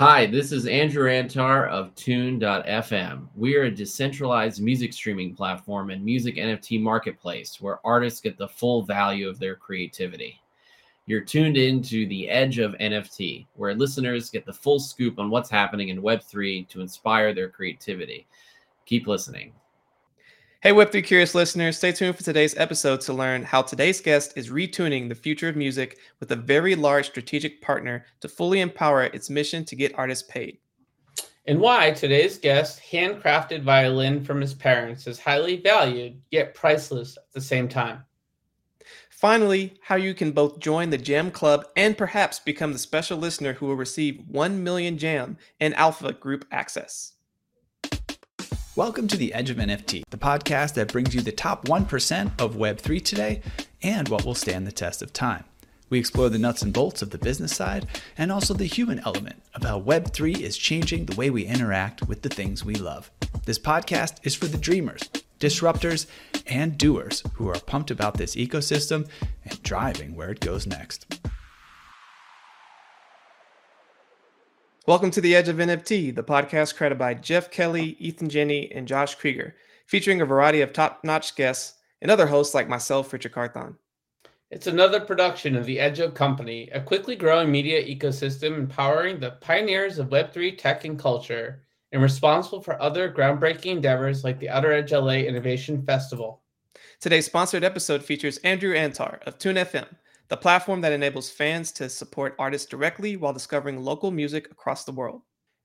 Hi, this is Andrew Antar of Tune.fm. We are a decentralized music streaming platform and music NFT marketplace where artists get the full value of their creativity. You're tuned into the edge of NFT, where listeners get the full scoop on what's happening in Web3 to inspire their creativity. Keep listening. Hey, Web3 curious listeners, stay tuned for today's episode to learn how today's guest is retuning the future of music with a very large strategic partner to fully empower its mission to get artists paid. And why today's guest, handcrafted violin from his parents, is highly valued yet priceless at the same time. Finally, how you can both join the Jam Club and perhaps become the special listener who will receive 1 million Jam and Alpha Group access. Welcome to the Edge of NFT, the podcast that brings you the top 1% of Web3 today and what will stand the test of time. We explore the nuts and bolts of the business side and also the human element of how Web3 is changing the way we interact with the things we love. This podcast is for the dreamers, disruptors, and doers who are pumped about this ecosystem and driving where it goes next. Welcome to the Edge of NFT, the podcast created by Jeff Kelly, Ethan Janney, and Josh Kriger, featuring a variety of top notch guests and other hosts like myself, Richard Carthon. It's another production of the Edge of Company, a quickly growing media ecosystem empowering the pioneers of Web3 tech and culture and responsible for other groundbreaking endeavors like the Outer Edge LA Innovation Festival. Today's sponsored episode features Andrew Antar of Tune FM, the platform that enables fans to support artists directly while discovering local music across the world.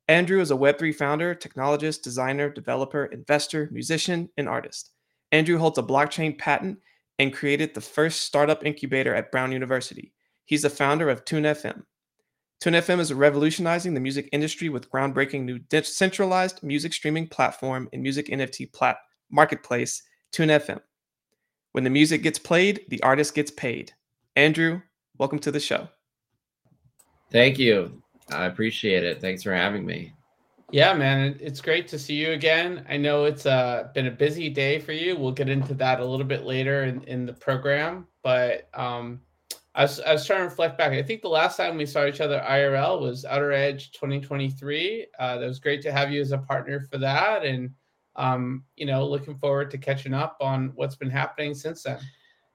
Andrew is a Web3 founder, technologist, designer, developer, investor, musician, and artist. Andrew holds a blockchain patent and created the first startup incubator at Brown University. He's the founder of TuneFM. TuneFM is revolutionizing the music industry with groundbreaking new decentralized music streaming platform and music NFT plat- marketplace, TuneFM. When the music gets played, the artist gets paid. Andrew, welcome to the show. Thank you. I appreciate it. Thanks for having me. Yeah, man, it's great to see you again. I know it's uh, been a busy day for you. We'll get into that a little bit later in, in the program. But um, I, was, I was trying to reflect back. I think the last time we saw each other IRL was Outer Edge 2023. Uh, that was great to have you as a partner for that. And, um, you know, looking forward to catching up on what's been happening since then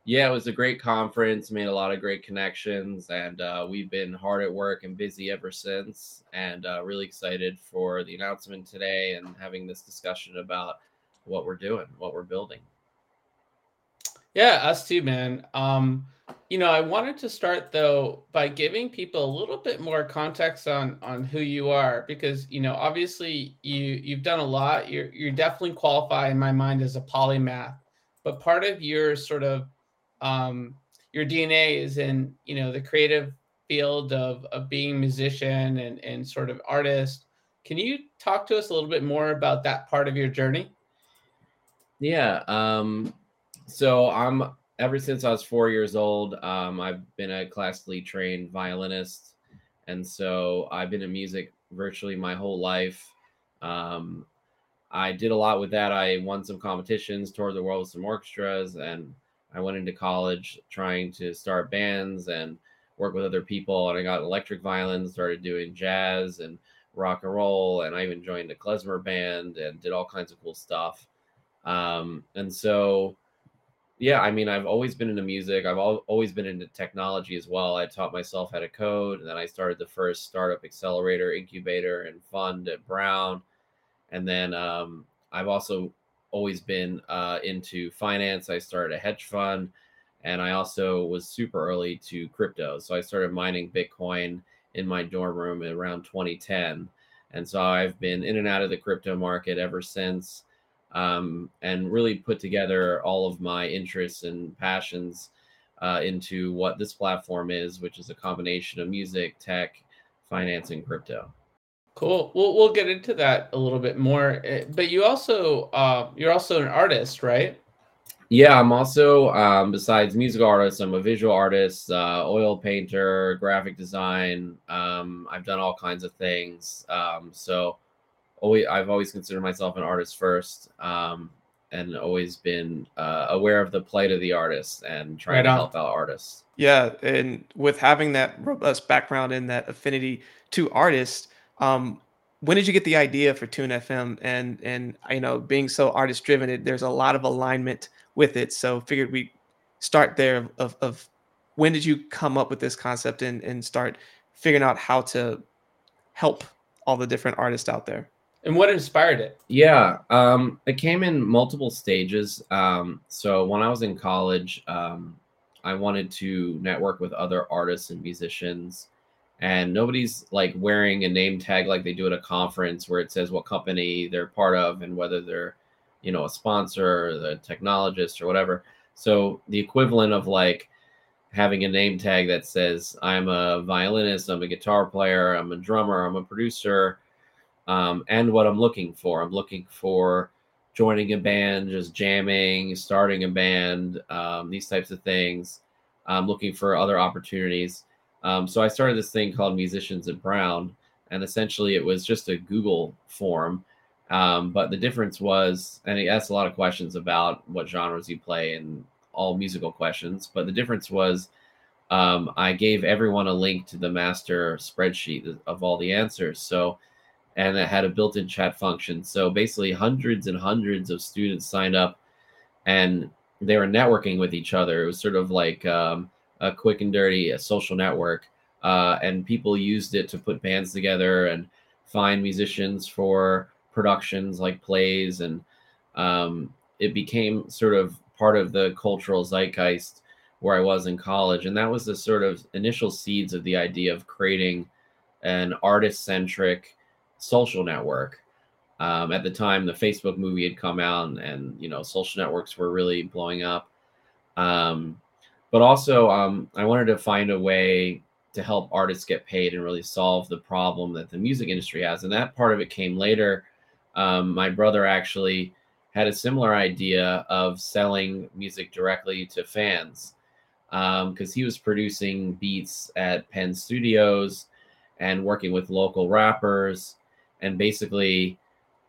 yeah, it was a great conference. Made a lot of great connections, and uh, we've been hard at work and busy ever since. And uh, really excited for the announcement today and having this discussion about what we're doing, what we're building. Yeah, us too, man. Um, you know, I wanted to start though by giving people a little bit more context on on who you are, because you know, obviously you you've done a lot. You're you're definitely qualified in my mind as a polymath, but part of your sort of um, your DNA is in you know the creative field of of being musician and and sort of artist. Can you talk to us a little bit more about that part of your journey? Yeah. Um, so I'm ever since I was four years old. Um, I've been a classically trained violinist, and so I've been in music virtually my whole life. Um, I did a lot with that. I won some competitions, toured the world with some orchestras, and I went into college trying to start bands and work with other people. And I got electric violin, started doing jazz and rock and roll. And I even joined a klezmer band and did all kinds of cool stuff. Um, and so, yeah, I mean, I've always been into music. I've always been into technology as well. I taught myself how to code. And then I started the first startup accelerator, incubator, and fund at Brown. And then um, I've also always been uh, into finance. I started a hedge fund, and I also was super early to crypto. So I started mining Bitcoin in my dorm room around 2010, and so I've been in and out of the crypto market ever since, um, and really put together all of my interests and passions uh, into what this platform is, which is a combination of music, tech, finance, and crypto. Cool. We'll we'll get into that a little bit more. Eh, but you also uh, you're also an artist, right? Yeah, I'm also um, besides music artist, I'm a visual artist, uh, oil painter, graphic design. Um, I've done all kinds of things. Um, so always, I've always considered myself an artist first, um, and always been uh, aware of the plight of the artist and trying right to help out artists. Yeah, and with having that robust background and that affinity to artists, Um, when did you get the idea for Tune FM? And and you know, being so artist driven, there's a lot of alignment with it. So figured we start there of of when did you come up with this concept and and start figuring out how to help all the different artists out there? And what inspired it? Yeah, um, it came in multiple stages. Um, so when I was in college, um, I wanted to network with other artists and musicians, and nobody's like wearing a name tag like they do at a conference where it says what company they're part of and whether they're, you know, a sponsor, or the technologist, or whatever. So the equivalent of like having a name tag that says I'm a violinist, I'm a guitar player, I'm a drummer, I'm a producer um, and what I'm looking for. I'm looking for joining a band, just jamming, starting a band, um, these types of things. I'm looking for other opportunities. Um, so I started this thing called Musicians at Brown, and essentially it was just a Google form. Um, but the difference was, and it asked a lot of questions about what genres you play and all musical questions. But the difference was, um, I gave everyone a link to the master spreadsheet of all the answers. So and it had a built-in chat function. So basically, hundreds and hundreds of students signed up, and they were networking with each other. It was sort of like um, a quick and dirty a social network, uh, and people used it to put bands together and find musicians for productions like plays, and um, it became sort of part of the cultural zeitgeist where I was in college, and that was the sort of initial seeds of the idea of creating an artist-centric social network. Um, at the time, the Facebook movie had come out, and, and, you know, social networks were really blowing up. Um, but also, um, I wanted to find a way to help artists get paid and really solve the problem that the music industry has. And that part of it came later. Um, my brother actually had a similar idea of selling music directly to fans because um, he was producing beats at Penn Studios and working with local rappers and basically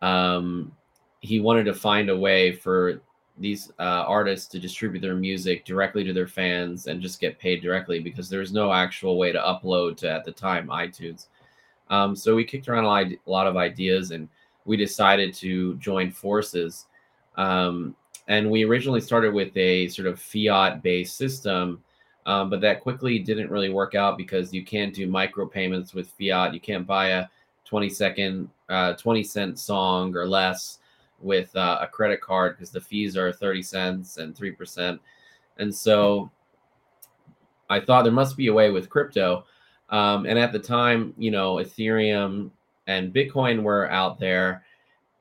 um, he wanted to find a way for these uh, artists to distribute their music directly to their fans and just get paid directly because there's no actual way to upload to at the time iTunes. Um, so we kicked around a lot of ideas and we decided to join forces. Um, and we originally started with a sort of fiat based system, um, but that quickly didn't really work out because you can't do micropayments with fiat. You can't buy a 20 second, uh, 20 cent song or less with uh, a credit card because the fees are 30 cents and 3%. And so I thought there must be a way with crypto. Um, and at the time, you know, Ethereum and Bitcoin were out there,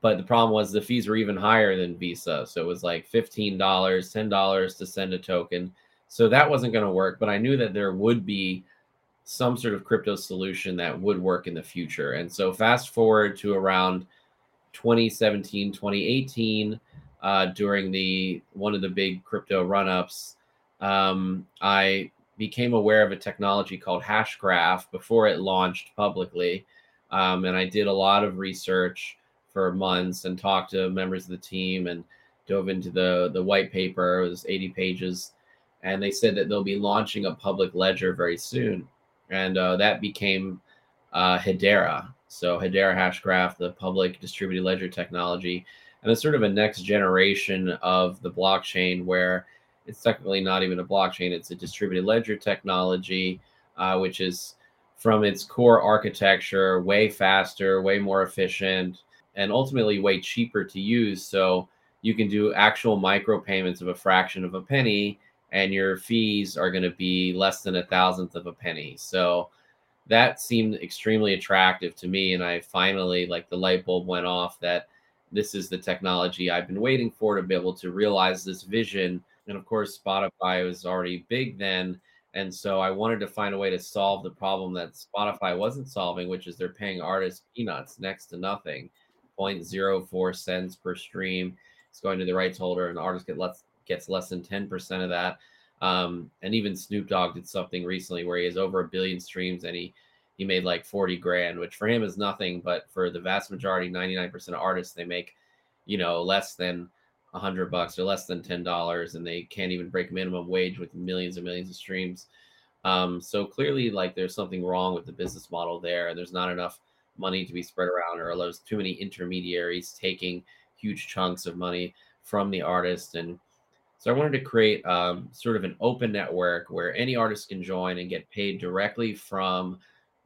but the problem was the fees were even higher than Visa. So it was like $15, $10 to send a token. So that wasn't going to work. But I knew that there would be some sort of crypto solution that would work in the future. And so fast forward to around 2017, 2018, uh, during the one of the big crypto run-ups, um, I became aware of a technology called Hashgraph before it launched publicly. Um, and I did a lot of research for months and talked to members of the team and dove into the the white paper. It was 80 pages, and they said that they'll be launching a public ledger very soon and uh, that became uh, Hedera. So Hedera Hashgraph, the public distributed ledger technology, and it's sort of a next generation of the blockchain where it's technically not even a blockchain; it's a distributed ledger technology, uh, which is from its core architecture way faster, way more efficient, and ultimately way cheaper to use. So you can do actual micropayments of a fraction of a penny and your fees are going to be less than a thousandth of a penny. So that seemed extremely attractive to me. And I finally, like, the light bulb went off that this is the technology I've been waiting for to be able to realize this vision. And of course, Spotify was already big then. And so I wanted to find a way to solve the problem that Spotify wasn't solving, which is they're paying artists peanuts, next to nothing 0.04 cents per stream. It's going to the rights holder, and the artist get less gets less than 10% of that. Um, and even Snoop Dogg did something recently where he has over a billion streams and he he made like 40 grand, which for him is nothing, but for the vast majority, 99% of artists, they make, you know, less than a hundred bucks or less than ten dollars, and they can't even break minimum wage with millions and millions of streams. Um, so clearly, like there's something wrong with the business model there, and there's not enough money to be spread around or allows too many intermediaries taking huge chunks of money from the artist. And so I wanted to create um, sort of an open network where any artist can join and get paid directly from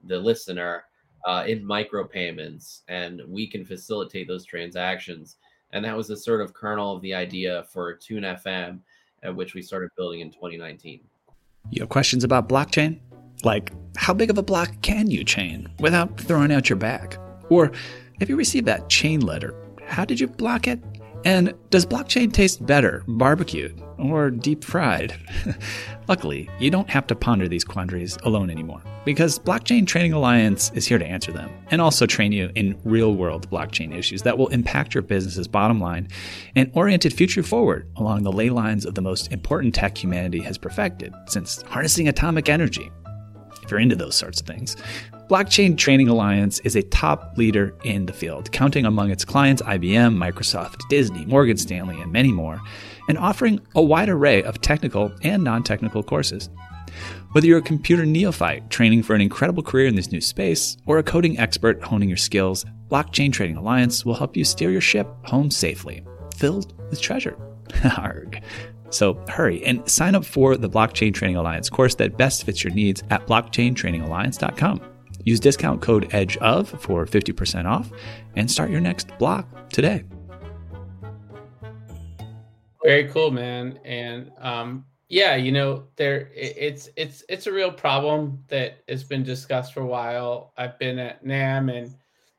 the listener uh, in micropayments, and we can facilitate those transactions. And that was the sort of kernel of the idea for Tune FM, at which we started building in 2019. You have questions about blockchain? Like, how big of a block can you chain without throwing out your back? Or if you received that chain letter, how did you block it? And does blockchain taste better barbecued or deep fried? Luckily, you don't have to ponder these quandaries alone anymore because Blockchain Training Alliance is here to answer them and also train you in real world blockchain issues that will impact your business's bottom line and orient it future forward along the ley lines of the most important tech humanity has perfected since harnessing atomic energy if you're into those sorts of things. Blockchain Training Alliance is a top leader in the field, counting among its clients IBM, Microsoft, Disney, Morgan Stanley, and many more, and offering a wide array of technical and non technical courses. Whether you're a computer neophyte training for an incredible career in this new space, or a coding expert honing your skills, Blockchain Training Alliance will help you steer your ship home safely, filled with treasure. Arg. So hurry and sign up for the Blockchain Training Alliance course that best fits your needs at blockchaintrainingalliance.com. Use discount code EDGE OF for 50% off and start your next block today. Very cool, man. And um, yeah, you know, there it's it's it's a real problem that has been discussed for a while. I've been at NAMM and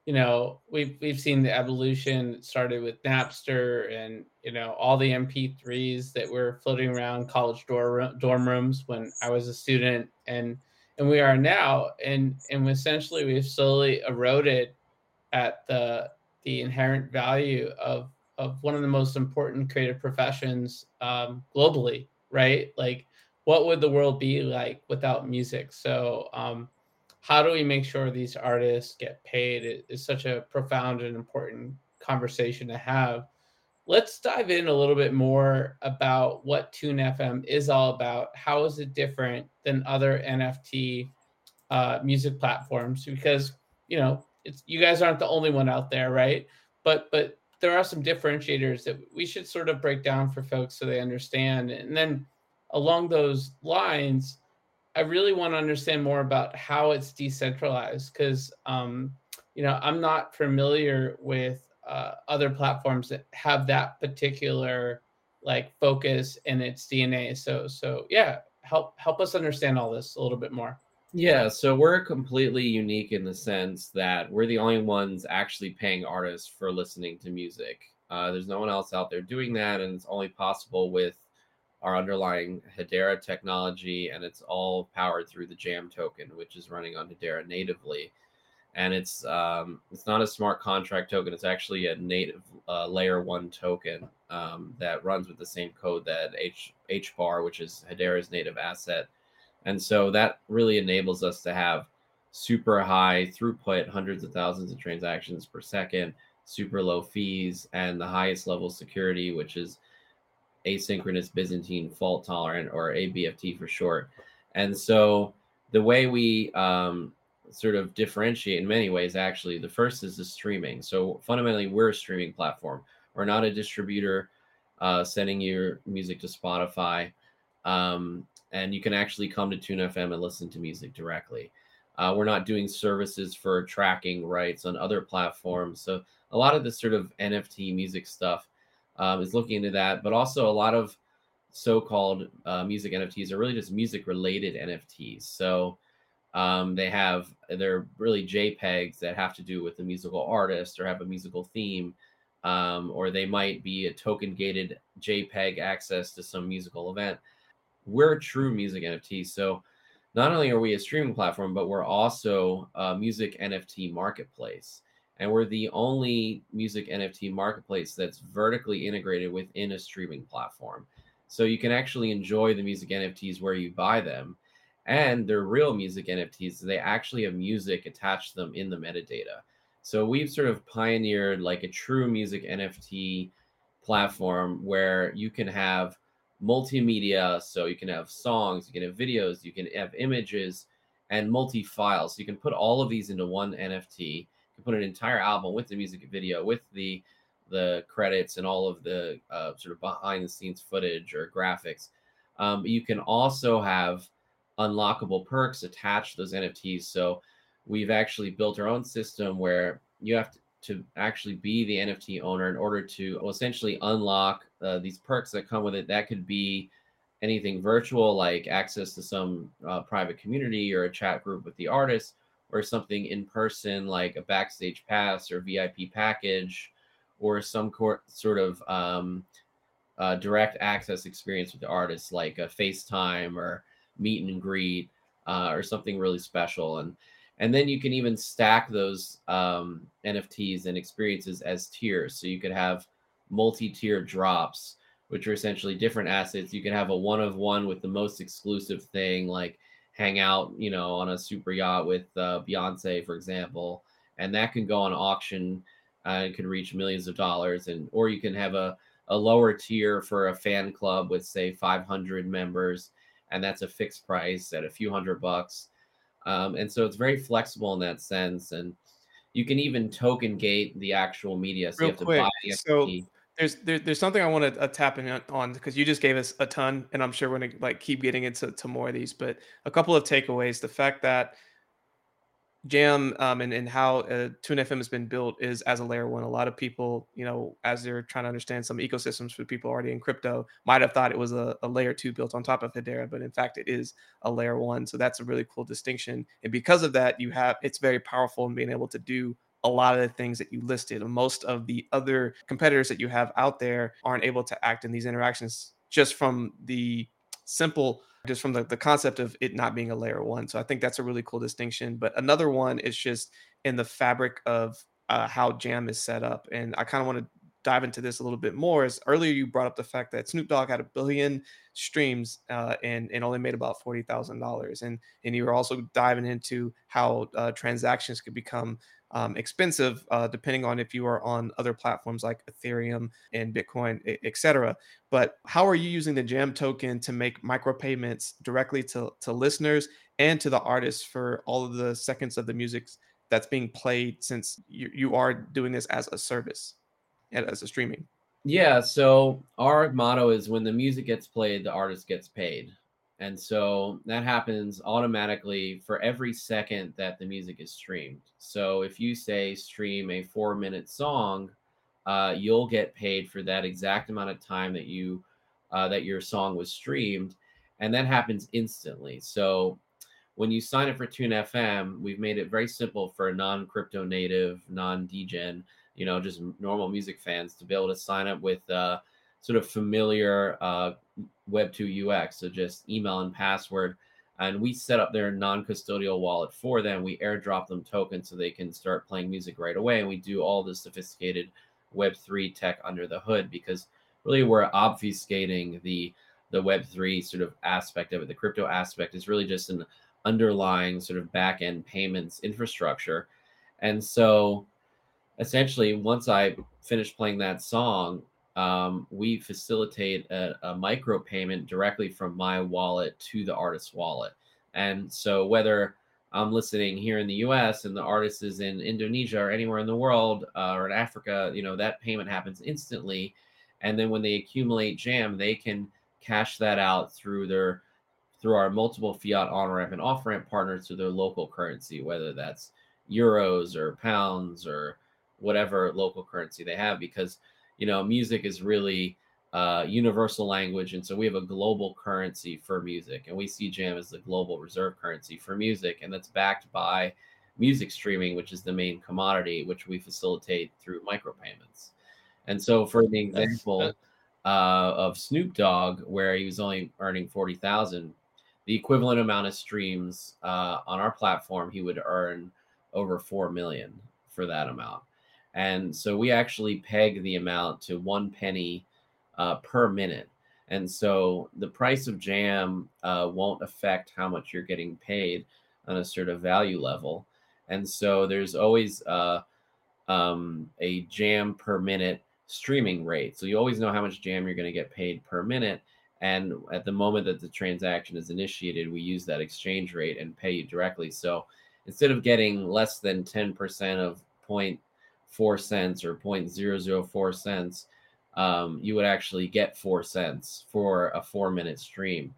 you know, we've we've seen the evolution. Started with Napster and you know all the MP3s that were floating around college dorm dorm rooms when I was a student, and and we are now, and and essentially we've slowly eroded at the the inherent value of of one of the most important creative professions um, globally, right? Like, what would the world be like without music? So, um, how do we make sure these artists get paid it is such a profound and important conversation to have let's dive in a little bit more about what tune fm is all about. How is it different than other nft uh, music platforms? Because you know it's you guys aren't the only one out there right? But but there are some differentiators that we should sort of break down for folks so they understand. And then along those lines I really want to understand more about how it's decentralized because, um, you know, I'm not familiar with uh, other platforms that have that particular like focus in its DNA. So, so yeah, help help us understand all this a little bit more. Yeah, so we're completely unique in the sense that we're the only ones actually paying artists for listening to music. Uh, there's no one else out there doing that, and it's only possible with our underlying Hedera technology, and it's all powered through the Jam token, which is running on Hedera natively. And it's um, it's not a smart contract token; it's actually a native uh, layer one token um, that runs with the same code that H HBAR, which is Hedera's native asset. And so that really enables us to have super high throughput, hundreds of thousands of transactions per second, super low fees, and the highest level security, which is asynchronous Byzantine fault tolerant, or ABFT for short. And so the way we um, sort of differentiate in many ways, actually, the first is the streaming. So fundamentally, we're a streaming platform. We're not a distributor uh, sending your music to Spotify. Um, and you can actually come to Tune FM and listen to music directly. Uh, we're not doing services for tracking rights on other platforms. So a lot of this sort of NFT music stuff um, is looking into that, but also a lot of so-called uh, music NFTs are really just music-related NFTs. So um, they have they're really JPEGs that have to do with the musical artist or have a musical theme, um, or they might be a token-gated JPEG access to some musical event. We're a true music NFT, so not only are we a streaming platform, but we're also a music NFT marketplace and we're the only music NFT marketplace that's vertically integrated within a streaming platform. So you can actually enjoy the music NFTs where you buy them, and they're real music NFTs. They actually have music attached to them in the metadata. So we've sort of pioneered like a true music NFT platform where you can have multimedia. So you can have songs, you can have videos, you can have images, and multi files. So you can put all of these into one NFT You can put an entire album with the music video, with the the credits and all of the uh, sort of behind the scenes footage or graphics. Um, you can also have unlockable perks attached to those NFTs. So we've actually built our own system where you have to, to actually be the NFT owner in order to essentially unlock uh, these perks that come with it. That could be anything virtual, like access to some uh, private community or a chat group with the artist, or something in person, like a backstage pass or VIP package, or some sort of um, uh, direct access experience with the artist, like a FaceTime or meet and greet, uh, or something really special. And and then you can even stack those um, NFTs and experiences as tiers. So you could have multi-tier drops, which are essentially different assets. You can have a one of one with the most exclusive thing, like hang out, you know, on a super yacht with uh, Beyonce, for example, and that can go on auction uh, and can reach millions of dollars. And or you can have a a lower tier for a fan club with say 500 members, and that's a fixed price at a few hundred bucks um, and so it's very flexible in that sense. And you can even token gate the actual media. So Real you have quick. buy the so there's there, there's something I want to uh, tap in on because you just gave us a ton, and I'm sure we're gonna like keep getting into to more of these. But a couple of takeaways: the fact that Jam um, and, and how uh, Tune FM has been built is as a layer one. A lot of people, you know, as they're trying to understand some ecosystems for people already in crypto, might have thought it was a, a layer two built on top of Hedera, but in fact, it is a layer one. So that's a really cool distinction. And because of that, you have it's very powerful in being able to do a lot of the things that you listed. Most of the other competitors that you have out there aren't able to act in these interactions just from the simple just from the, the concept of it not being a layer one. So I think that's a really cool distinction. But another one is just in the fabric of uh, how Jam is set up. And I kind of want to dive into this a little bit more. Is earlier you brought up the fact that Snoop Dogg had a billion streams uh, and and only made about forty thousand dollars, and and you were also diving into how uh, transactions could become um, expensive uh, depending on if you are on other platforms like Ethereum and Bitcoin, etc. But how are you using the Jam token to make micropayments directly to, to listeners and to the artists for all of the seconds of the music that's being played since you, you are doing this as a service and as a streaming? Yeah, so our motto is when the music gets played, the artist gets paid. And so that happens automatically for every second that the music is streamed. So if you say stream a four minute song, uh, you'll get paid for that exact amount of time that you uh, that your song was streamed, and that happens instantly. So when you sign up for Tune FM, we've made it very simple for non crypto native, non degen, you know, just normal music fans to be able to sign up with. Uh, sort of familiar uh, Web2 UX. So just email and password. And we set up their non custodial wallet for them. We airdrop them tokens so they can start playing music right away. And we do all the sophisticated Web3 tech under the hood because really we're obfuscating the the Web3 sort of aspect of it. The crypto aspect is really just an underlying sort of back end payments infrastructure. And so essentially, once I finished playing that song, um, we facilitate a, a micro payment directly from my wallet to the artist's wallet. And so whether I'm listening here in the US and the artist is in Indonesia or anywhere in the world uh, or in Africa, you know, that payment happens instantly. And then when they accumulate jam, they can cash that out through their through our multiple fiat on ramp and off ramp partners to their local currency, whether that's euros or pounds or whatever local currency they have, because you know, music is really uh, universal language, and so we have a global currency for music, and we see Jam as the global reserve currency for music, and that's backed by music streaming, which is the main commodity, which we facilitate through micropayments. And so, for the example uh, of Snoop Dogg, where he was only earning forty thousand, the equivalent amount of streams uh, on our platform, he would earn over four million for that amount. And so we actually peg the amount to one penny uh, per minute. And so the price of jam uh, won't affect how much you're getting paid on a sort of value level. And so there's always uh, um, a jam per minute streaming rate. So you always know how much jam you're going to get paid per minute. And at the moment that the transaction is initiated, we use that exchange rate and pay you directly. So instead of getting less than 10% of 0.4 cents or 0.004 cents, um, you would actually get four cents for a four minute stream,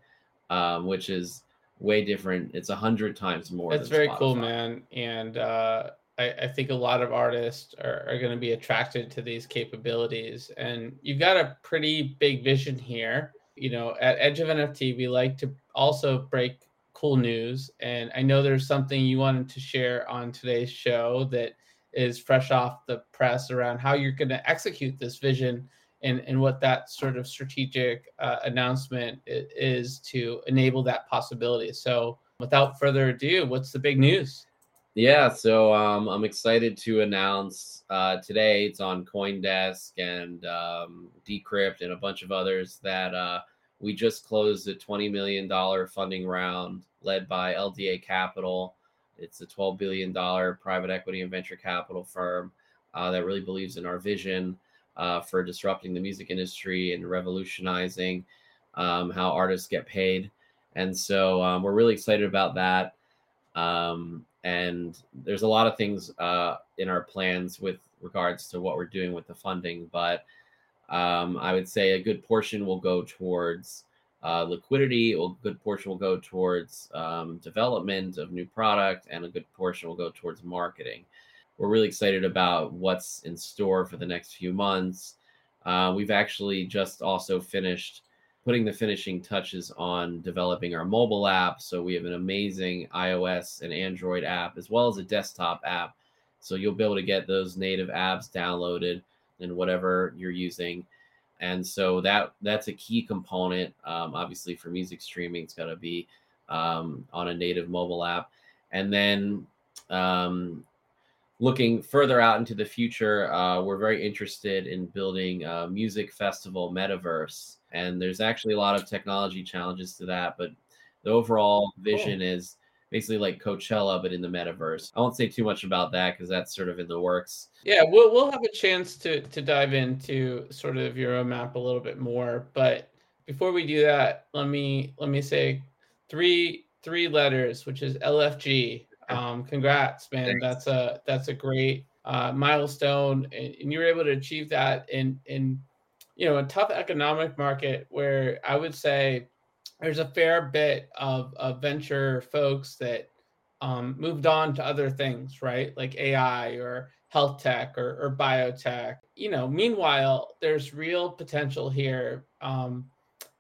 um, which is way different. It's a hundred times more. That's very Spotify. cool, man. And uh, I, I, think a lot of artists are, are going to be attracted to these capabilities. And you've got a pretty big vision here. You know, at Edge of NFT, we like to also break cool news. And I know there's something you wanted to share on today's show that is fresh off the press around how you're going to execute this vision and, and what that sort of strategic uh, announcement is to enable that possibility. So, without further ado, what's the big news? Yeah, so um, I'm excited to announce uh, today. It's on CoinDesk and um, Decrypt and a bunch of others that uh, we just closed a $20 million funding round led by LDA Capital. It's a $12 billion private equity and venture capital firm uh, that really believes in our vision uh, for disrupting the music industry and revolutionizing um, how artists get paid. And so um, we're really excited about that. Um, and there's a lot of things uh, in our plans with regards to what we're doing with the funding, but um, I would say a good portion will go towards uh, liquidity, a good portion will go towards um, development of new product, and a good portion will go towards marketing we're really excited about what's in store for the next few months. Uh, we've actually just also finished putting the finishing touches on developing our mobile app. So we have an amazing iOS and Android app, as well as a desktop app. So you'll be able to get those native apps downloaded in whatever you're using. And so that that's a key component. Um, obviously, for music streaming, it's got to be um, on a native mobile app. And then um, looking further out into the future, uh, we're very interested in building a music festival metaverse. And there's actually a lot of technology challenges to that, but the overall vision cool. is basically like Coachella, but in the metaverse. I won't say too much about that because that's sort of in the works. Yeah, we'll we'll have a chance to to dive into sort of your map a little bit more. But before we do that, let me let me say three three letters, which is LFG. Um, congrats, man. Thanks. That's a that's a great uh, milestone, and, and you were able to achieve that in in you know a tough economic market where I would say there's a fair bit of, of venture folks that um, moved on to other things, right? Like AI or health tech or, or biotech. You know, meanwhile, there's real potential here. Um,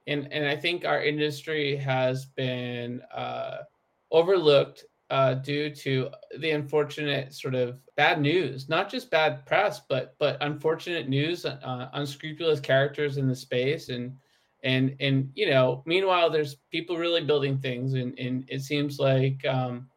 and, and I think our industry has been uh, overlooked uh, due to the unfortunate sort of bad news, not just bad press, but but unfortunate news, uh, unscrupulous characters in the space, and and and you know, meanwhile, there's people really building things, and and it seems like um,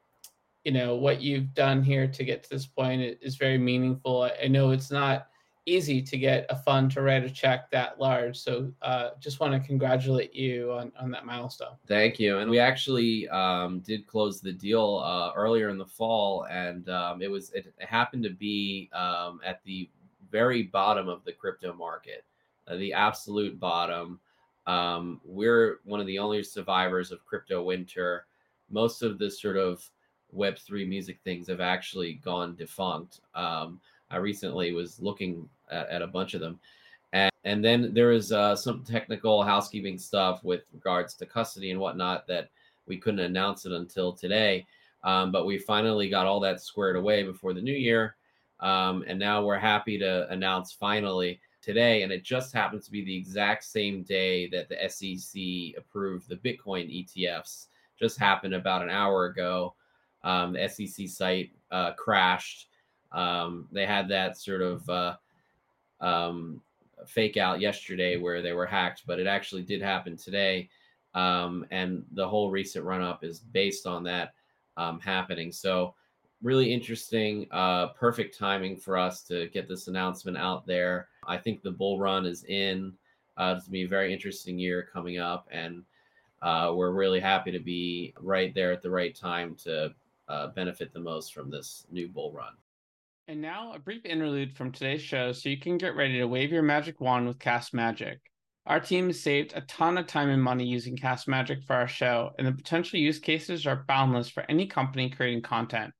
you know what you've done here to get to this point is very meaningful. I, know it's not easy to get a fund to write a check that large. So uh, just want to congratulate you on, on that milestone. Thank you. And we actually um, did close the deal uh, earlier in the fall, and um, it was it happened to be um, at the very bottom of the crypto market, uh, the absolute bottom. Um, we're one of the only survivors of crypto winter. Most of the sort of Web3 music things have actually gone defunct. Um, I recently was looking at, at a bunch of them. And, and then there is uh, some technical housekeeping stuff with regards to custody and whatnot that we couldn't announce it until today. Um, but we finally got all that squared away before the new year. Um, and now we're happy to announce finally today. And it just happens to be the exact same day that the SEC approved the Bitcoin ETFs. Just happened about an hour ago. Um, the SEC site uh, crashed um, they had that sort of uh, um, fake out yesterday where they were hacked, but it actually did happen today. Um, and the whole recent run up is based on that um, happening. So, really interesting, uh, perfect timing for us to get this announcement out there. I think the bull run is in. Uh, it's going to be a very interesting year coming up. And uh, we're really happy to be right there at the right time to uh, benefit the most from this new bull run. And now a brief interlude from today's show so you can get ready to wave your magic wand with Cast Magic. Our team has saved a ton of time and money using Cast Magic for our show, and the potential use cases are boundless for any company creating content.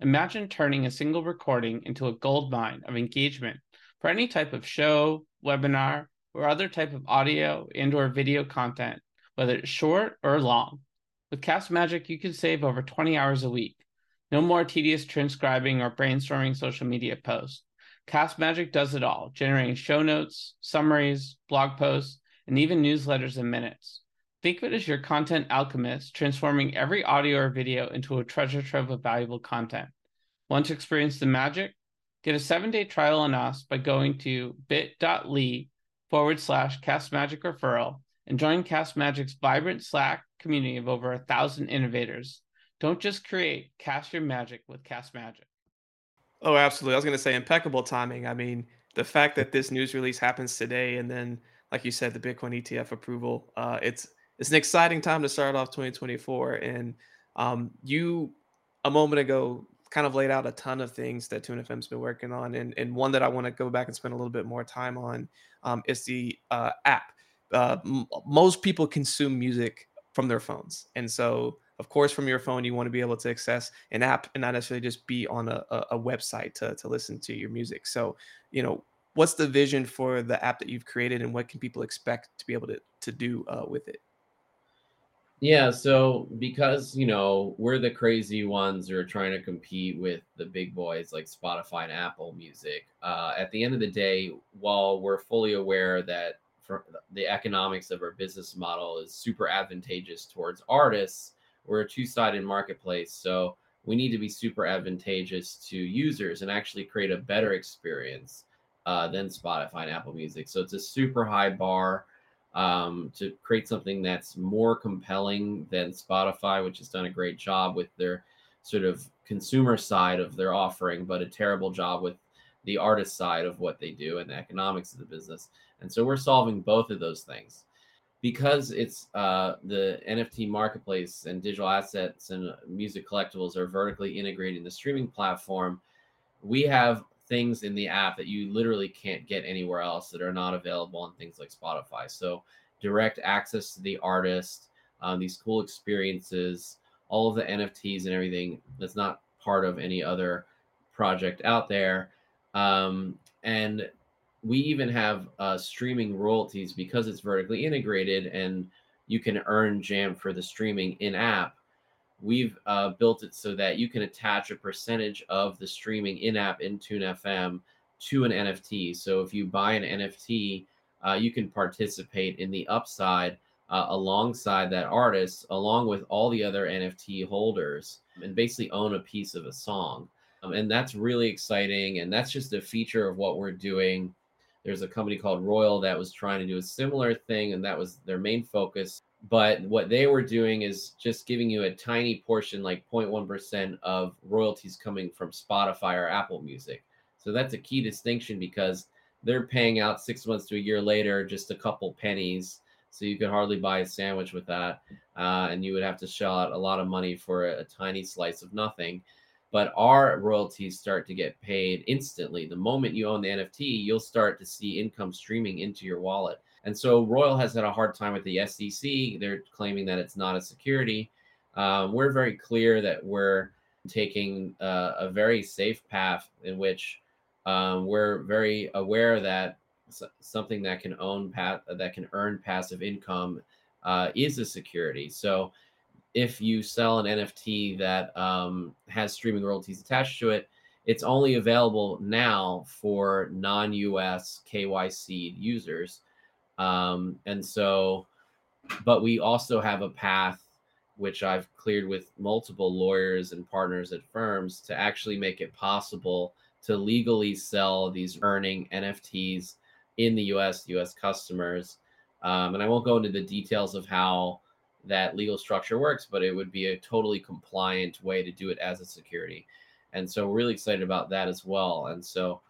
Imagine turning a single recording into a gold mine of engagement for any type of show, webinar, or other type of audio and or video content, whether it's short or long. With Cast Magic, you can save over 20 hours a week. No more tedious transcribing or brainstorming social media posts. Cast Magic does it all, generating show notes, summaries, blog posts, and even newsletters in minutes. Think of it as your content alchemist, transforming every audio or video into a treasure trove of valuable content. Want to experience the magic? Get a seven day trial on us by going to bit.ly forward slash cast magic referral and join Cast Magic's vibrant Slack community of over a thousand innovators. Don't just create, cast your magic with Cast Magic. Oh, absolutely. I was going to say impeccable timing. I mean, the fact that this news release happens today and then, like you said, the Bitcoin ETF approval, uh, it's it's an exciting time to start off 2024. And um, you, a moment ago, kind of laid out a ton of things that Tune FM's been working on. And, and one that I want to go back and spend a little bit more time on um, is the uh, app. Uh, m- most people consume music from their phones. And so, of course, from your phone, you want to be able to access an app and not necessarily just be on a, a, a website to, to listen to your music. So, you know, what's the vision for the app that you've created and what can people expect to be able to, to do uh, with it? Yeah, so because you know we're the crazy ones who are trying to compete with the big boys like Spotify and Apple Music. Uh, at the end of the day, while we're fully aware that the economics of our business model is super advantageous towards artists, we're a two-sided marketplace. So we need to be super advantageous to users and actually create a better experience uh, than Spotify and Apple Music. So it's a super high bar um, to create something that's more compelling than Spotify, which has done a great job with their sort of consumer side of their offering, but a terrible job with the artist side of what they do and the economics of the business. And so we're solving both of those things. Because it's uh, the NFT marketplace and digital assets and music collectibles are vertically integrated in the streaming platform, we have things in the app that you literally can't get anywhere else that are not available on things like Spotify. So direct access to the artist, um, these cool experiences, all of the NFTs and everything that's not part of any other project out there. Um, and we even have uh, streaming royalties because it's vertically integrated and you can earn jam for the streaming in app we've uh, built it so that you can attach a percentage of the streaming in-app in Tune FM to an NFT. So if you buy an NFT, uh, you can participate in the upside uh, alongside that artist, along with all the other NFT holders, and basically own a piece of a song. Um, and that's really exciting. And that's just a feature of what we're doing. There's a company called Royal that was trying to do a similar thing, and that was their main focus but what they were doing is just giving you a tiny portion like 0.1% of royalties coming from spotify or apple music. So that's a key distinction because they're paying out six months to a year later just a couple pennies. So you could hardly buy a sandwich with that uh, and you would have to shell out a lot of money for a, a tiny slice of nothing. But our royalties start to get paid instantly. The moment you own the nft you'll start to see income streaming into your wallet and so Royal has had a hard time with the SEC. They're claiming that it's not a security. Um, we're very clear that we're taking uh, a very safe path in which um, we're very aware that something that can own that can earn passive income uh, is a security. So if you sell an NFT that um, has streaming royalties attached to it, it's only available now for non-US KYC users. Um, and so, but we also have a path which I've cleared with multiple lawyers and partners at firms to actually make it possible to legally sell these earning NFTs in the US, US customers. Um, and I won't go into the details of how that legal structure works, but it would be a totally compliant way to do it as a security. And so we're really excited about that as well. And so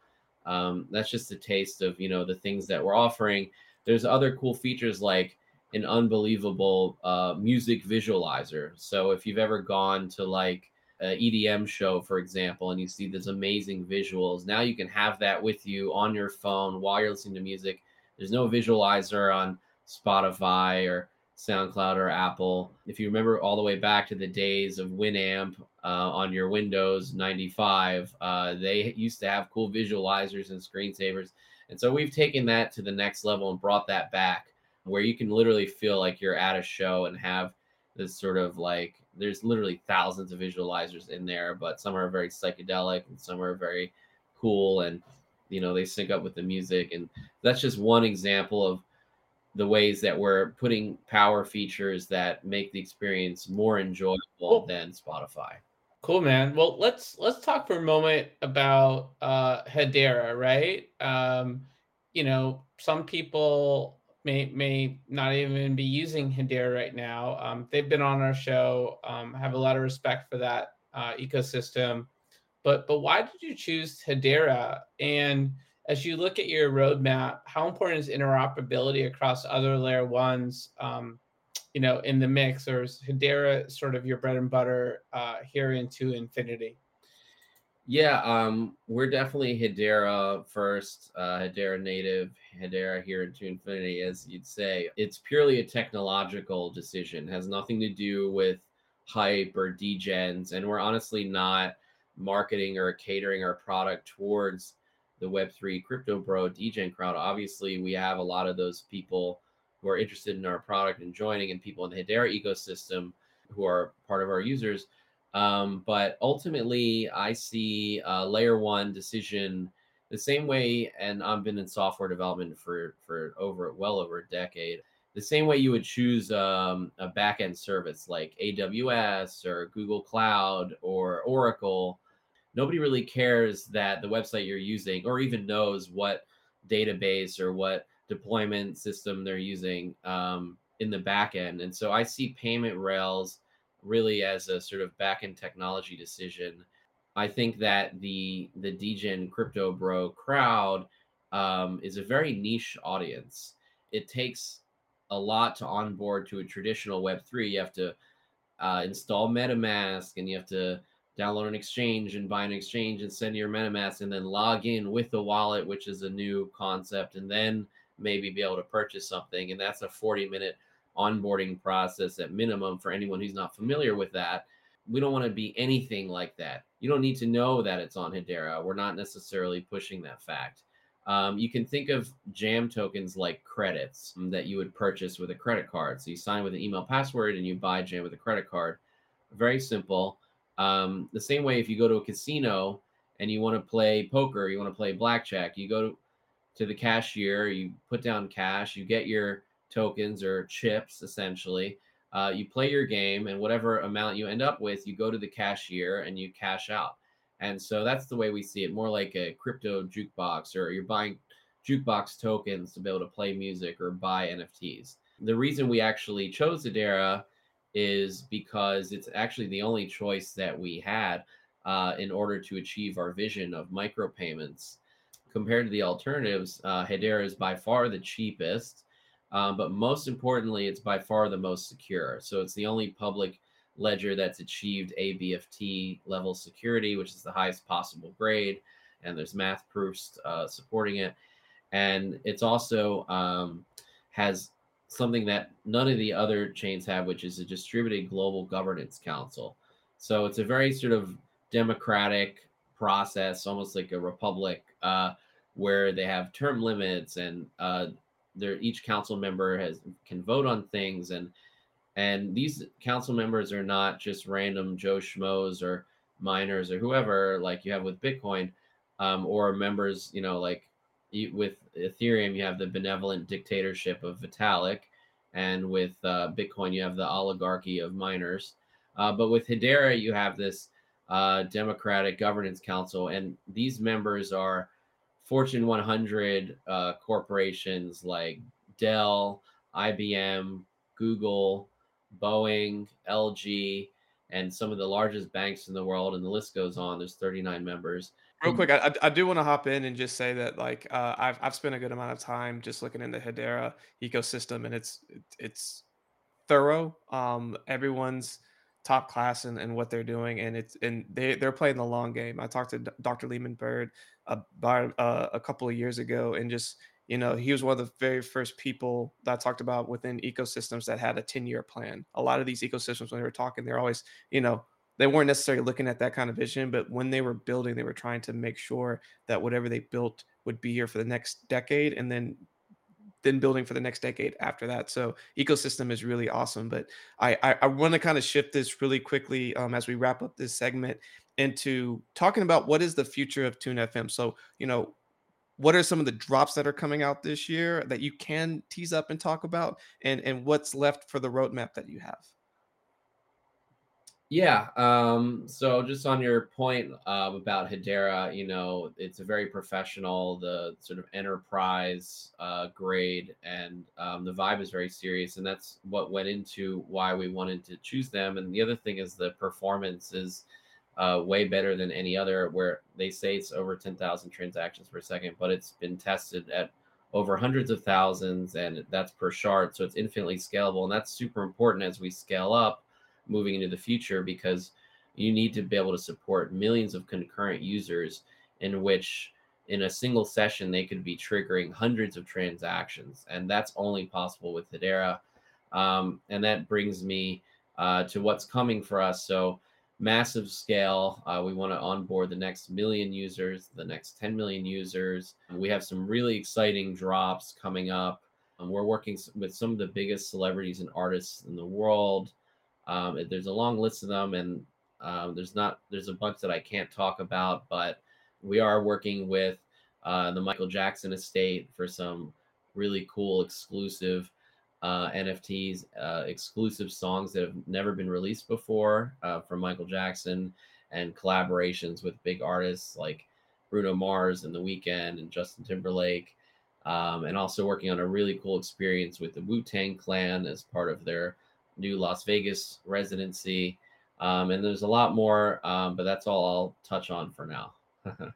um, that's just a taste of, you know, the things that we're offering there's other cool features like an unbelievable uh, music visualizer. So if you've ever gone to like an EDM show, for example, and you see these amazing visuals, now you can have that with you on your phone while you're listening to music. There's no visualizer on Spotify or SoundCloud or Apple. If you remember all the way back to the days of Winamp uh, on your Windows 95, uh, they used to have cool visualizers and screensavers. And so we've taken that to the next level and brought that back where you can literally feel like you're at a show and have this sort of like there's literally thousands of visualizers in there, but some are very psychedelic and some are very cool and you know they sync up with the music and that's just one example of the ways that we're putting power features that make the experience more enjoyable cool. than Spotify. Cool, man. Well, let's let's talk for a moment about uh, Hedera, right? Um, you know, some people may may not even be using Hedera right now. Um, they've been on our show. Um, have a lot of respect for that uh, ecosystem, but but why did you choose Hedera? And as you look at your roadmap, how important is interoperability across other layer ones? Um, you know, in the mix, or is Hedera sort of your bread and butter uh, here into infinity? Yeah, um, we're definitely Hedera first, uh, Hedera native, Hedera here into infinity, as you'd say. It's purely a technological decision, has nothing to do with hype or degens, and we're honestly not marketing or catering our product towards the Web3 crypto bro degen crowd. Obviously, we have a lot of those people who are interested in our product and joining, and people in the Hedera ecosystem who are part of our users um, but ultimately, I see a layer one decision the same way, and I've been in software development for for over well over a decade. The same way you would choose um, a backend service like AWS or Google Cloud or Oracle. Nobody really cares that the website you're using, or even knows what database or what deployment system they're using um, in the backend. And so I see payment rails really as a sort of back end technology decision. I think that the the degen crypto bro crowd um, is a very niche audience. It takes a lot to onboard to a traditional Web three. You have to uh, install MetaMask and you have to download an exchange and buy an exchange and send your MetaMask and then log in with the wallet, which is a new concept, and then maybe be able to purchase something. And that's a 40 minute onboarding process at minimum for anyone who's not familiar with that. We don't want to be anything like that. You don't need to know that it's on Hedera. We're not necessarily pushing that fact. Um, you can think of jam tokens like credits that you would purchase with a credit card. So you sign with an email password and you buy jam with a credit card. Very simple. Um, the same way if you go to a casino and you want to play poker, you want to play blackjack, you go to, to the cashier, you put down cash, you get your tokens or chips essentially. Uh, you play your game, and whatever amount you end up with, you go to the cashier and you cash out. And so that's the way we see it more like a crypto jukebox, or you're buying jukebox tokens to be able to play music or buy NFTs. The reason we actually chose Hedera is because it's actually the only choice that we had uh, in order to achieve our vision of micropayments. Compared to the alternatives, uh, Hedera is by far the cheapest. Um, but most importantly, it's by far the most secure. So it's the only public ledger that's achieved ABFT level security, which is the highest possible grade. And there's math proofs uh, supporting it. And it's also um, has something that none of the other chains have, which is a distributed global governance council. So it's a very sort of democratic process, almost like a republic, uh, where they have term limits and uh, there each council member has can vote on things and and these council members are not just random Joe schmoes or miners or whoever like you have with Bitcoin um, or members, you know, like with Ethereum, you have the benevolent dictatorship of Vitalik, and with uh, Bitcoin, you have the oligarchy of miners. Uh, but with Hedera, you have this uh, democratic governance council, and these members are Fortune 100 uh, corporations like Dell, IBM, Google, Boeing, LG, and some of the largest banks in the world, and the list goes on. There's 39 members. Real quick, I, I do want to hop in and just say that like uh, I've I've spent a good amount of time just looking in the Hedera ecosystem, and it's it's thorough. Um, everyone's top class and in, in what they're doing, and it's and they they're playing the long game. I talked to Dr. Leemon Baird about uh, a couple of years ago, and just you know, he was one of the very first people that I talked about within ecosystems that had a 10 year plan. A lot of these ecosystems, when they were talking, they're always, you know, they weren't necessarily looking at that kind of vision, but when they were building, they were trying to make sure that whatever they built would be here for the next decade and then then building for the next decade after that. So ecosystem is really awesome. But I I, I want to kind of shift this really quickly um, as we wrap up this segment into talking about what is the future of Tune FM. So you know what are some of the drops that are coming out this year that you can tease up and talk about and and what's left for the roadmap that you have yeah um so just on your point uh, about hedera you know it's a very professional the sort of enterprise uh, grade and um, the vibe is very serious and that's what went into why we wanted to choose them and the other thing is the performance is uh, way better than any other. Where they say it's over 10,000 transactions per second, but it's been tested at over hundreds of thousands, and that's per shard. So it's infinitely scalable, and that's super important as we scale up moving into the future because you need to be able to support millions of concurrent users in which in a single session they could be triggering hundreds of transactions and that's only possible with hedera um, and that brings me uh, to what's coming for us so massive scale. Uh, we want to onboard the next million users, the next 10 million users. We have some really exciting drops coming up. Um, we're working with some of the biggest celebrities and artists in the world. Um, there's a long list of them, and um, there's not there's a bunch that I can't talk about, but we are working with uh, the Michael Jackson estate for some really cool exclusive uh, NFTs, uh, exclusive songs that have never been released before uh, from Michael Jackson, and collaborations with big artists like Bruno Mars and The Weeknd and Justin Timberlake. Um, and also working on a really cool experience with the Wu Tang Clan as part of their new Las Vegas residency. Um, and there's a lot more, um, but that's all I'll touch on for now.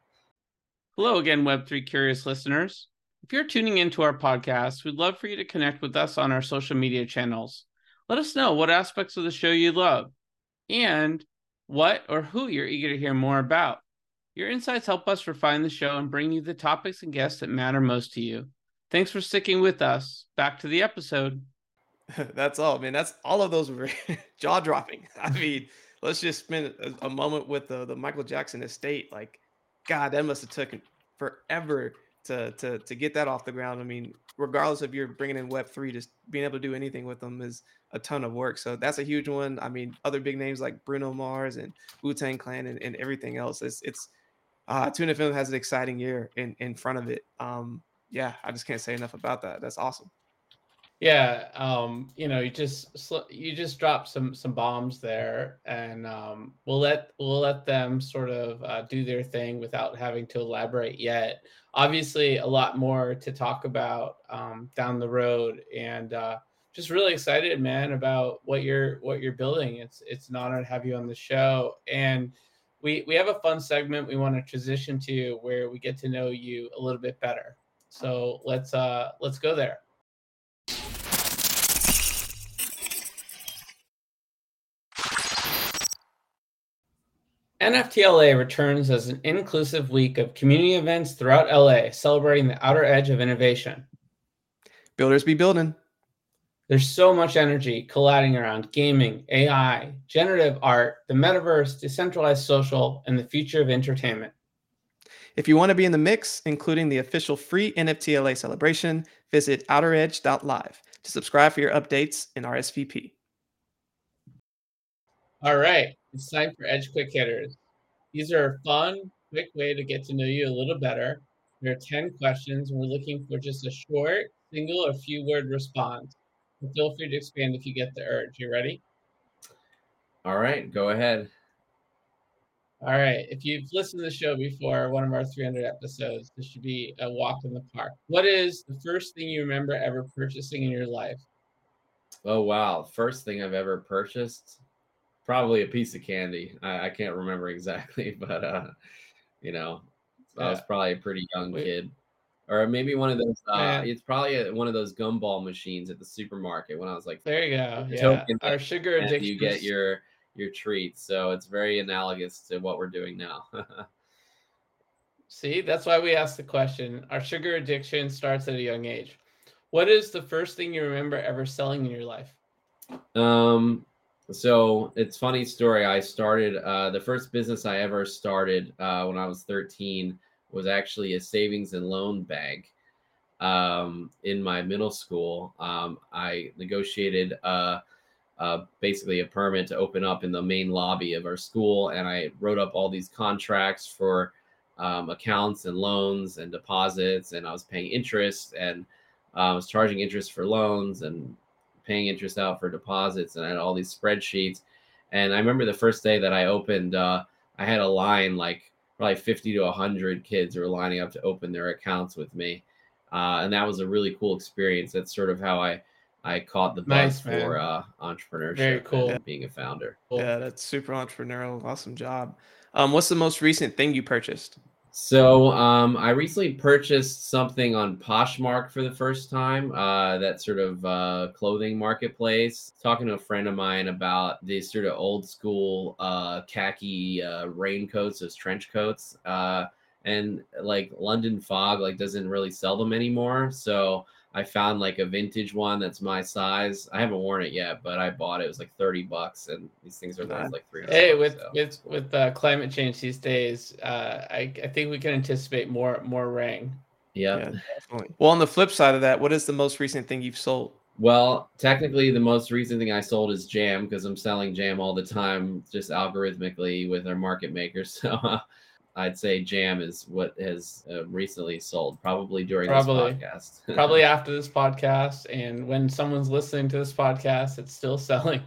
Hello again, Web3 curious listeners. If you're tuning into our podcast, we'd love for you to connect with us on our social media channels. Let us know what aspects of the show you love and what or who you're eager to hear more about. Your insights help us refine the show and bring you the topics and guests that matter most to you. Thanks for sticking with us. Back to the episode. That's all, man. That's all of those were jaw dropping. I mean, let's just spend a, a moment with the, the Michael Jackson estate. Like, God, that must have taken forever to to to get that off the ground. I mean, regardless if you're bringing in Web three, just being able to do anything with them is a ton of work. So that's a huge one. I mean, other big names like Bruno Mars and Wu Tang Clan and, and everything else. It's it's uh, Tune FM has an exciting year in in front of it. Um, yeah, I just can't say enough about that. That's awesome. Yeah, um, you know, you just you just dropped some some bombs there, and um, we'll let we'll let them sort of uh, do their thing without having to elaborate yet. Obviously, a lot more to talk about um, down the road, and uh, just really excited, man, about what you're what you're building. It's it's an honor to have you on the show, and we we have a fun segment we want to transition to where we get to know you a little bit better. So let's uh let's go there. NFTLA returns as an inclusive week of community events throughout LA, celebrating the outer edge of innovation. Builders be building. There's so much energy colliding around gaming, AI, generative art, the metaverse, decentralized social, and the future of entertainment. If you want to be in the mix, including the official free NFTLA celebration, visit outeredge.live to subscribe for your updates and RSVP. All right. It's time for Edge Quick Hitters. These are a fun, quick way to get to know you a little better. There are 10 questions, and we're looking for just a short, single, or few word response. So feel free to expand if you get the urge. You ready? All right, go ahead. All right. If you've listened to the show before, one of our 300 episodes, this should be a walk in the park. What is the first thing you remember ever purchasing in your life? Oh, wow. First thing I've ever purchased probably a piece of candy. I, I can't remember exactly, but uh, you know, yeah. I was probably a pretty young Wait. kid, or maybe one of those. Uh, it's probably a, one of those gumball machines at the supermarket when I was like, there you go, yeah. Our sugar addiction. You get your your treats, so it's very analogous to what we're doing now. See, that's why we asked the question. Our sugar addiction starts at a young age. What is the first thing you remember ever selling in your life? Um, so it's funny story. I started uh, the first business I ever started uh, when I was 13 was actually a savings and loan bank. Um, in my middle school, um, I negotiated uh, uh, basically a permit to open up in the main lobby of our school, and I wrote up all these contracts for um, accounts and loans and deposits, and I was paying interest and uh, I was charging interest for loans and paying interest out for deposits and I had all these spreadsheets. And I remember the first day that I opened, uh, I had a line like probably 50 to 100 kids were lining up to open their accounts with me. Uh, and that was a really cool experience. That's sort of how I I caught the buzz Nice, for uh, entrepreneurship Very cool. and being a founder. Yeah, that's super entrepreneurial. Awesome job. Um, what's the most recent thing you purchased? So um, I recently purchased something on Poshmark for the first time. Uh, that sort of uh, clothing marketplace. Talking to a friend of mine about these sort of old school uh, khaki uh, raincoats, those trench coats, uh, and like London Fog like doesn't really sell them anymore. So I found like a vintage one that's my size. I haven't worn it yet, but I bought it. It was like thirty bucks, and these things are Nice. like three. Hey, with with with uh, climate change these days, uh, I I think we can anticipate more more rain. yeah. Yeah, definitely. Well, on the flip side of that, what is the most recent thing you've sold? Well, technically, the most recent thing I sold is jam because I'm selling jam all the time, just algorithmically with our market makers. So uh, I'd say jam is what has uh, recently sold, probably during Probably. this podcast. Probably after this podcast, and when someone's listening to this podcast, it's still selling.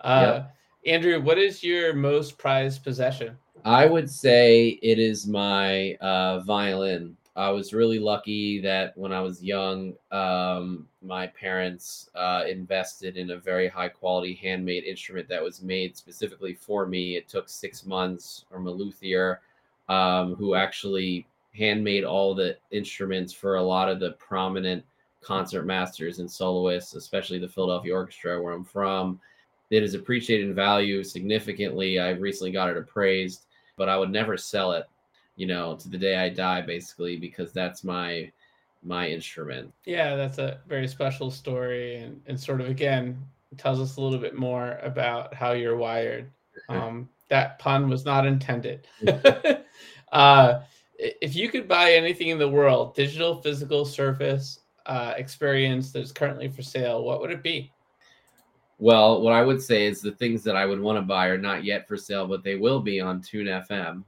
Uh, Andrew, what is your most prized possession? I would say it is my uh, violin. I was really lucky that when I was young, um, my parents uh, invested in a very high quality handmade instrument that was made specifically for me. It took six months from a luthier um, who actually handmade all the instruments for a lot of the prominent concert masters and soloists, especially the Philadelphia Orchestra, where I'm from. It is appreciated in value significantly. I recently got it appraised but I would never sell it, you know, to the day I die, basically, because that's my my instrument. Yeah, that's a very special story, and and sort of again tells us a little bit more about how you're wired. Um, that pun was not intended. uh, if you could buy anything in the world, digital, physical, surface, uh, experience that's currently for sale, what would it be? Well, what I would say is the things that I would want to buy are not yet for sale, but they will be on Tune FM,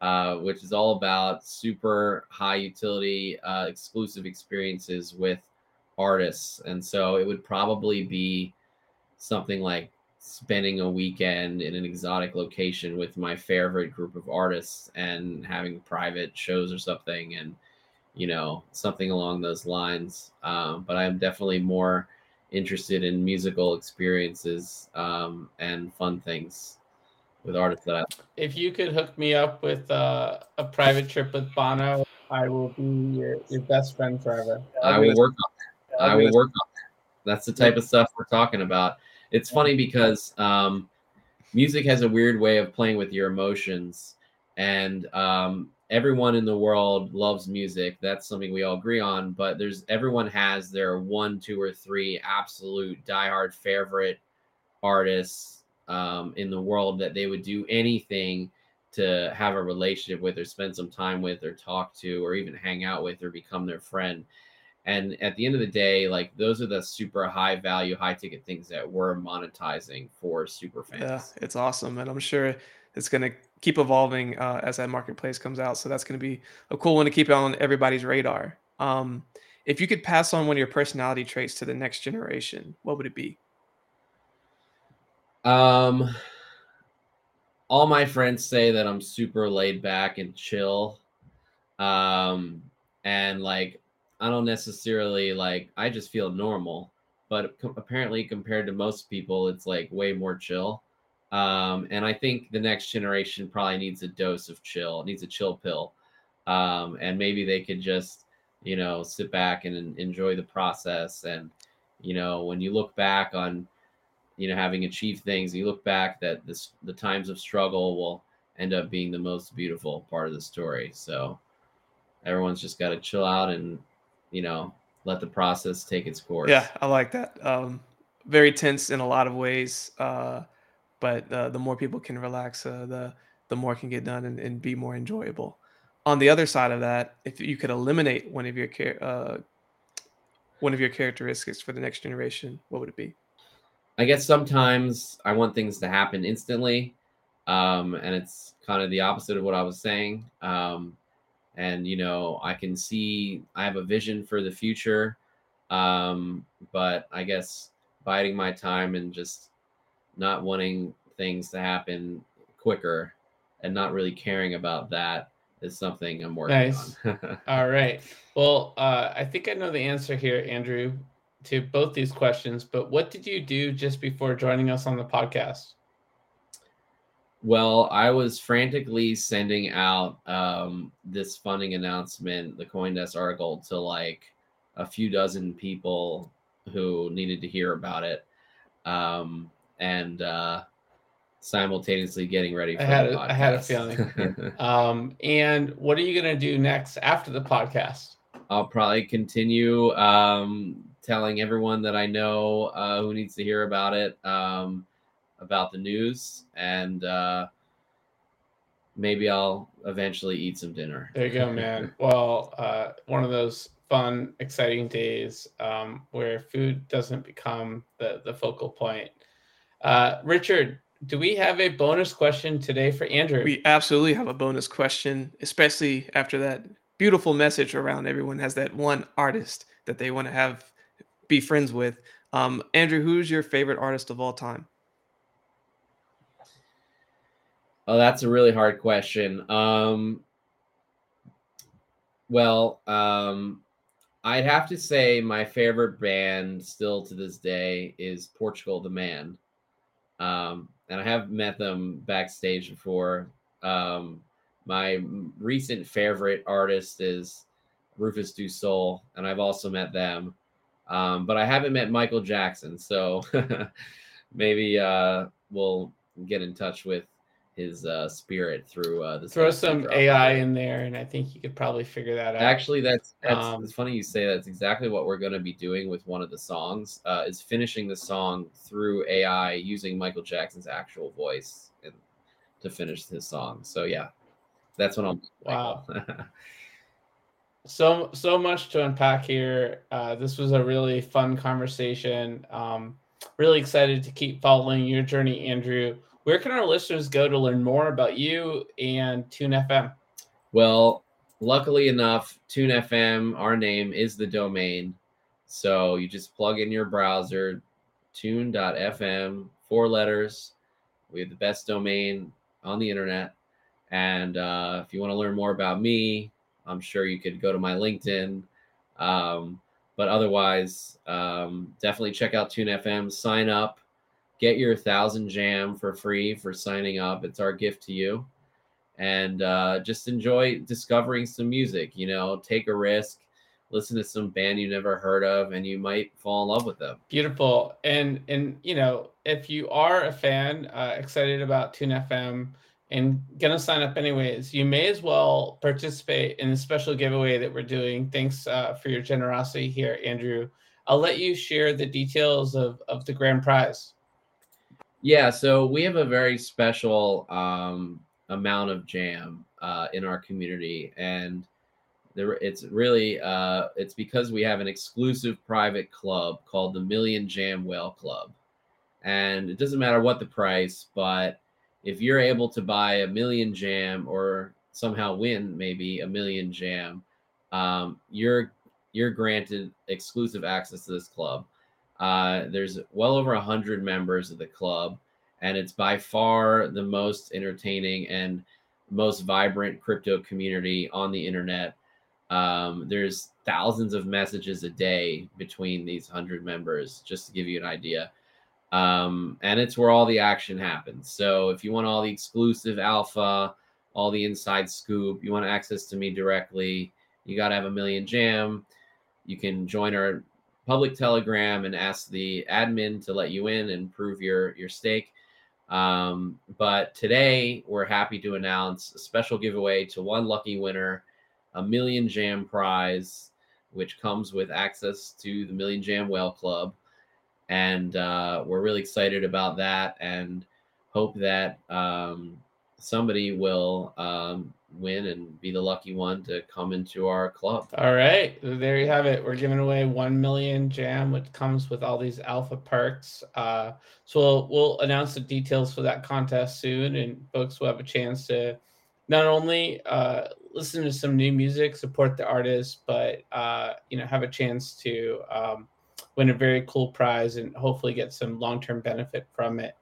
uh, which is all about super high utility, uh, exclusive experiences with artists. And so it would probably be something like spending a weekend in an exotic location with my favorite group of artists and having private shows or something and you know something along those lines um, but i'm definitely more interested in musical experiences um, and fun things with artists that I If you could hook me up with uh, a private trip with Bono, I will be your, your best friend forever. I will work on it. I will work on it. That's the type of stuff we're talking about. It's funny because um, music has a weird way of playing with your emotions, and um, everyone in the world loves music. That's something we all agree on. But there's everyone has their one, two, or three absolute diehard favorite artists um, in the world that they would do anything to have a relationship with or spend some time with or talk to or even hang out with or become their friend and at the end of the day like those are the super high value high ticket things that we're monetizing for super fans Yeah, it's awesome, and I'm sure it's going to keep evolving uh, as that marketplace comes out. So that's going to be a cool one to keep on everybody's radar. Um, if you could pass on one of your personality traits to the next generation, what would it be? um all my friends say that i'm super laid back and chill um and like i don't necessarily like i just feel normal but co- apparently compared to most people it's like way more chill. Um and i think the next generation probably needs a dose of chill needs a chill pill. Um and maybe they could just you know sit back and en- enjoy the process. And you know when you look back on you know having achieved things you look back that this the times of struggle will end up being the most beautiful part of the story. So everyone's just got to chill out and you know let the process take its course. Yeah, I like that. Um, very tense in a lot of ways, uh, but uh, the more people can relax, uh, the the more can get done and, and, be more enjoyable. On the other side of that, if you could eliminate one of your uh, one of your characteristics for the next generation, what would it be? I guess sometimes I want things to happen instantly, um, and it's kind of the opposite of what I was saying. Um, and you know, I can see I have a vision for the future, um, but I guess biding my time and just not wanting things to happen quicker and not really caring about that is something I'm working nice. on. All right. Well, uh, I think I know the answer here, Andrew, to both these questions. But what did you do just before joining us on the podcast? Well, I was frantically sending out um, this funding announcement, the CoinDesk article, to like a few dozen people who needed to hear about it, um, and uh, simultaneously getting ready for I had, a, I had a feeling. um, and what are you going to do next after the podcast? I'll probably continue um, telling everyone that I know uh, who needs to hear about it um, about the news, and uh, maybe I'll eventually eat some dinner. There you go, man. well, uh, one of those fun, exciting days um, where food doesn't become the the focal point. Uh, Richard, do we have a bonus question today for Andrew? We absolutely have a bonus question, especially after that beautiful message around everyone has that one artist that they want to have be friends with. Um, Andrew, who's your favorite artist of all time? Oh, that's a really hard question. Um, well, um, I'd have to say my favorite band still to this day is Portugal the Man. Um, and I have met them backstage before. Um, my recent favorite artist is Rufus Du Sol, and I've also met them. Um, but I haven't met Michael Jackson, so maybe uh, we'll get in touch with his uh, spirit through uh, the throw some AI in there, and I think you could probably figure that out. Actually, that's that's um, it's funny you say that. That's exactly what we're going to be doing with one of the songs. Uh, is finishing the song through AI using Michael Jackson's actual voice and to finish his song. So yeah, that's what I'm. Wow. so so much to unpack here. Uh, this was a really fun conversation. Um, really excited to keep following your journey, Andrew where can our listeners go to learn more about you and Tune FM? Well, luckily enough, Tune FM, our name is the domain. So you just plug in your browser, tune.fm, four letters. We have the best domain on the internet. And uh, if you want to learn more about me, I'm sure you could go to my LinkedIn. Um, but otherwise, um, definitely check out Tune FM, sign up get your thousand jam for free for signing up. It's our gift to you. And uh, just enjoy discovering some music. You know, take a risk, listen to some band you never heard of, and you might fall in love with them. Beautiful. And and you know, if you are a fan, uh, excited about Tune FM and gonna sign up anyways, you may as well participate in the special giveaway that we're doing. Thanks uh, for your generosity here, Andrew. I'll let you share the details of, of the grand prize. Yeah, so we have a very special um, amount of jam uh, in our community, and there it's really uh, it's because we have an exclusive private club called the Million Jam Whale Club, and it doesn't matter what the price, but if you're able to buy a million jam or somehow win maybe a million jam, um, you're you're granted exclusive access to this club. Uh, there's well over a hundred members of the club, and it's by far the most entertaining and most vibrant crypto community on the internet. Um, there's thousands of messages a day between these hundred members, just to give you an idea. Um, and it's where all the action happens. So if you want all the exclusive alpha, all the inside scoop, you want access to me directly, you got to have a million jam. You can join our public telegram and ask the admin to let you in and prove your your stake um, but today we're happy to announce a special giveaway to one lucky winner a Million Jam prize, which comes with access to the Million Jam Whale Club. And uh, we're really excited about that and hope that um, somebody will um, win and be the lucky one to come into our club. All right, there you have it. We're giving away one million jam, which comes with all these alpha perks. Uh, so we'll, we'll announce the details for that contest soon, and folks will have a chance to not only uh, listen to some new music, support the artist, but uh, you know have a chance to um, win a very cool prize and hopefully get some long term benefit from it.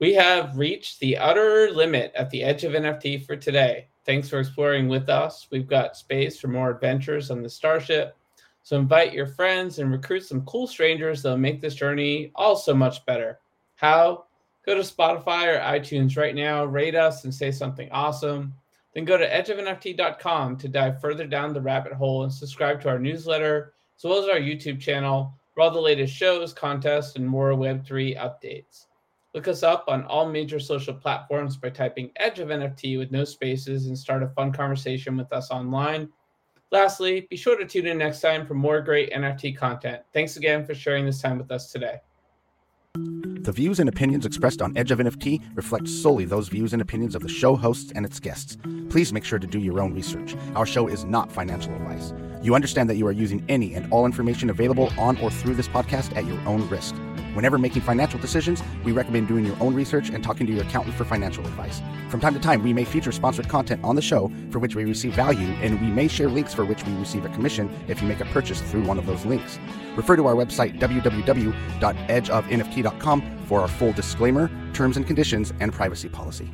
We have reached the utter limit at the edge of NFT for today. Thanks for exploring with us. We've got space for more adventures on the Starship. So invite your friends and recruit some cool strangers that'll make this journey all so much better. How? Go to Spotify or iTunes right now, rate us, and say something awesome. Then go to edgeofnft.com to dive further down the rabbit hole and subscribe to our newsletter, as well as our YouTube channel for all the latest shows, contests, and more Web3 updates. Look us up on all major social platforms by typing Edge of NFT with no spaces and start a fun conversation with us online. Lastly, be sure to tune in next time for more great NFT content. Thanks again for sharing this time with us today. The views and opinions expressed on Edge of NFT reflect solely those views and opinions of the show hosts and its guests. Please make sure to do your own research. Our show is not financial advice. You understand that you are using any and all information available on or through this podcast at your own risk. Whenever making financial decisions, we recommend doing your own research and talking to your accountant for financial advice. From time to time, we may feature sponsored content on the show for which we receive value, and we may share links for which we receive a commission if you make a purchase through one of those links. Refer to our website, www.edgeofnft.com, for our full disclaimer, terms and conditions, and privacy policy.